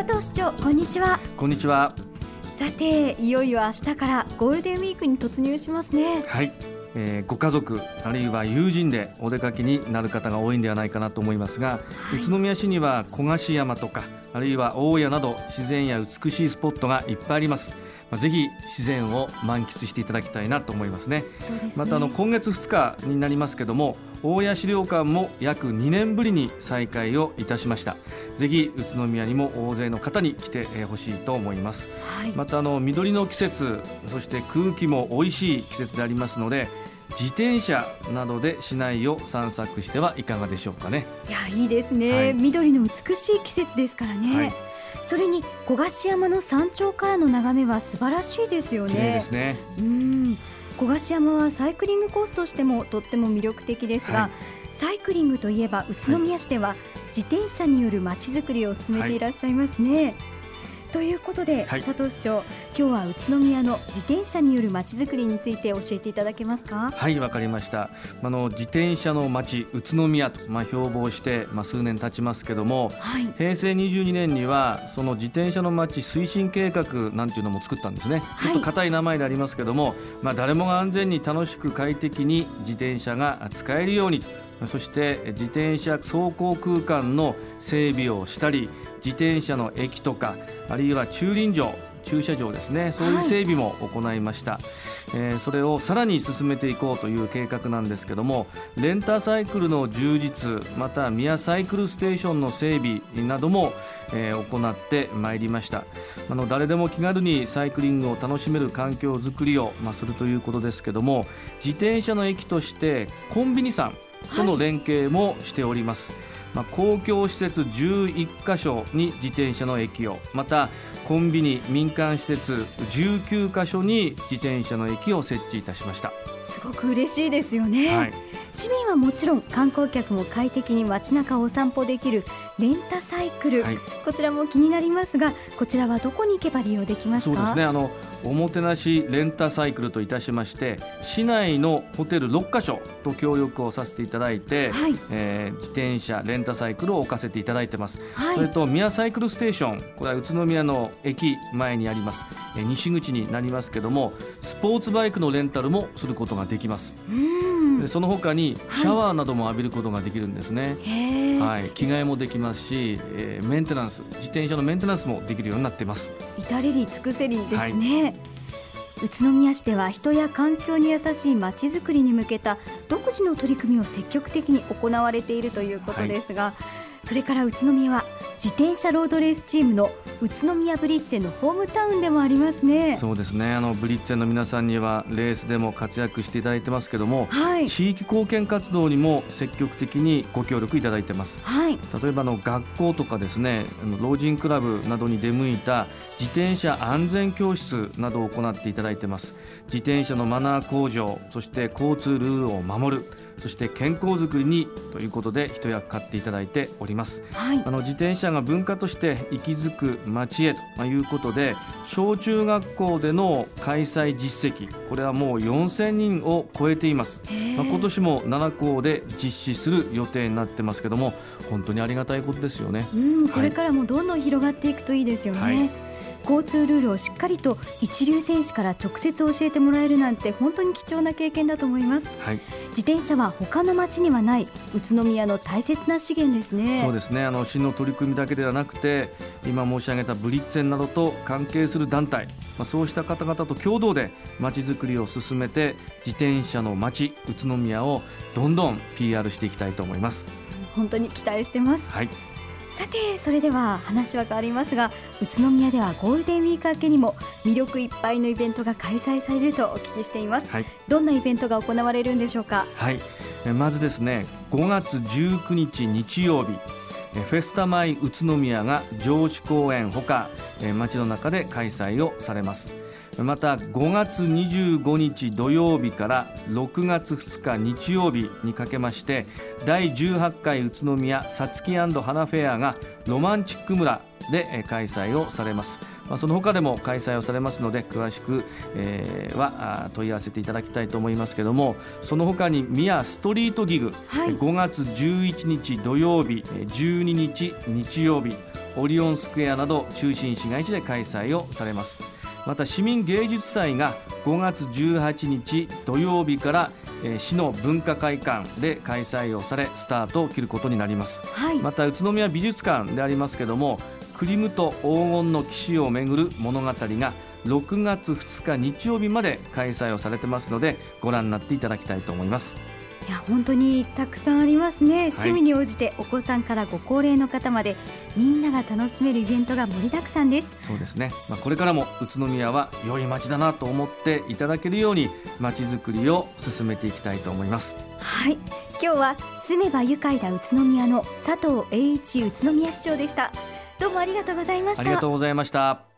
佐藤市長こんにちは。こんにちは。さていよいよ明日からゴールデンウィークに突入しますね。はい、えー、ご家族あるいは友人でお出かけになる方が多いんではないかなと思いますが、はい、宇都宮市には小菓子山とかあるいは大谷など自然や美しいスポットがいっぱいあります。まあ、ぜひ自然を満喫していただきたいなと思いますね。すね。またあの今月2日になりますけども大谷資料館も約2年ぶりに再開をいたしました。ぜひ宇都宮にも大勢の方に来てほしいと思います、はい、またあの緑の季節そして空気も美味しい季節でありますので自転車などで市内を散策してはいかがでしょうかね。いやいいですね、はい、緑の美しい季節ですからね、はい。それに小菓子山の山頂からの眺めは素晴らしいですよね。ですね。うん。小菓子山はサイクリングコースとしてもとっても魅力的ですが、はい、サイクリングといえば宇都宮市では自転車によるまちづくりを進めていらっしゃいますね。はい。ということで、はい、佐藤市長今日は宇都宮の自転車によるまちづくりについて教えていただけますか？はいわかりました。あの自転車の街宇都宮と、まあ、標榜して、まあ、数年経ちますけども、はい、平成22年にはその自転車の街推進計画なんていうのも作ったんですね、ちょっと硬い名前でありますけども、まあ、誰もが安全に楽しく快適に自転車が使えるようにそして自転車走行空間の整備をしたり自転車の駅とかあるいは駐輪場駐車場ですね。そういう整備も行いました、はい、えー、それをさらに進めていこうという計画なんですけどもレンタサイクルの充実また宮サイクルステーションの整備なども、えー、行ってまいりました。あの誰でも気軽にサイクリングを楽しめる環境づくりを、まあ、するということですけども自転車の駅としてコンビニさんとの連携もしております、はいまあ、公共施設11カ所に自転車の駅をまたコンビニ民間施設19カ所に自転車の駅を設置いたしました。すごく嬉しいですよね、はい、市民はもちろん観光客も快適に街中をお散歩できるレンタサイクル、はい、こちらも気になりますがこちらはどこに行けば利用できますそうですね。あのおもてなしレンタサイクルといたしまして市内のホテル6カ所と協力をさせていただいて、はい、えー、自転車レンタサイクルを置かせていただいてます、はい、それと宮サイクルステーションこれは宇都宮の駅前にあります、えー、西口になりますけどもスポーツバイクのレンタルもすることができます。でその他にシャワーなども浴びることができるんですね、はい、着替えもできますし、えー、メンテナンス自転車のメンテナンスもできるようになっています。至れり尽くせりですね、はい。宇都宮市では人や環境に優しいまちづくりに向けた独自の取り組みを積極的に行われているということですが、はい、それから宇都宮は自転車ロードレースチームの宇都宮ブリッツェのホームタウンでもありますね。そうですね。あのブリッツェの皆さんにはレースでも活躍していただいてますけども、はい、地域貢献活動にも積極的にご協力いただいてます、はい、例えばの学校とかですね老人クラブなどに出向いた自転車安全教室などを行っていただいてます。自転車のマナー向上そして交通ルールを守るそして健康づくりにということで一役買っていただいております、はい、あの自転車が文化として息づく街へということで小中学校での開催実績これはもう4000人を超えています。まあ、今年も7校で実施する予定になってますけども本当にありがたいことですよね。うんこれからもどんどん広がっていくといいですよね、はい交通ルールをしっかりと一流選手から直接教えてもらえるなんて本当に貴重な経験だと思います、はい、自転車は他の町にはない。宇都宮の大切な資源ですね。そうですね。あの市の取り組みだけではなくて今申し上げたブリッツェンなどと関係する団体、まあ、そうした方々と共同で街づくりを進めて自転車の街宇都宮をどんどん PR していきたいと思います。本当に期待してます、はいさてそれでは話は変わりますが宇都宮ではゴールデンウィーク明けにも魅力いっぱいのイベントが開催されるとお聞きしています、はい、どんなイベントが行われるんでしょうか？はいまずですね5月19日日曜日。フェスタマイ宇都宮が上司公園ほか街の中で開催をされますまた5月25日土曜日から6月2日日曜日にかけまして第18回宇都宮さつき花フェアがロマンチック村で開催をされます、まあ、その他でも開催をされますので詳しく、えー、は問い合わせていただきたいと思いますけどもその他に宮ストリートギグ、はい、5月11日土曜日12日日曜日オリオンスクエアなど中心市街地で開催をされますまた市民芸術祭が5月18日土曜日から市の文化会館で開催をされスタートを切ることになります、はい、また宇都宮美術館でありますけどもクリムと黄金の騎士をめぐる物語が6月2日日曜日まで開催をされてますのでご覧になっていただきたいと思いますいや本当にたくさんありますね、趣味に応じてお子さんからご高齢の方までみんなが楽しめるイベントが盛りだくさんです。そうですね、まあ、これからも宇都宮は良い街だなと思っていただけるように街づくりを進めていきたいと思います。はい。今日は住めば愉快だ宇都宮の佐藤栄一宇都宮市長でした。どうもありがとうございました。ありがとうございました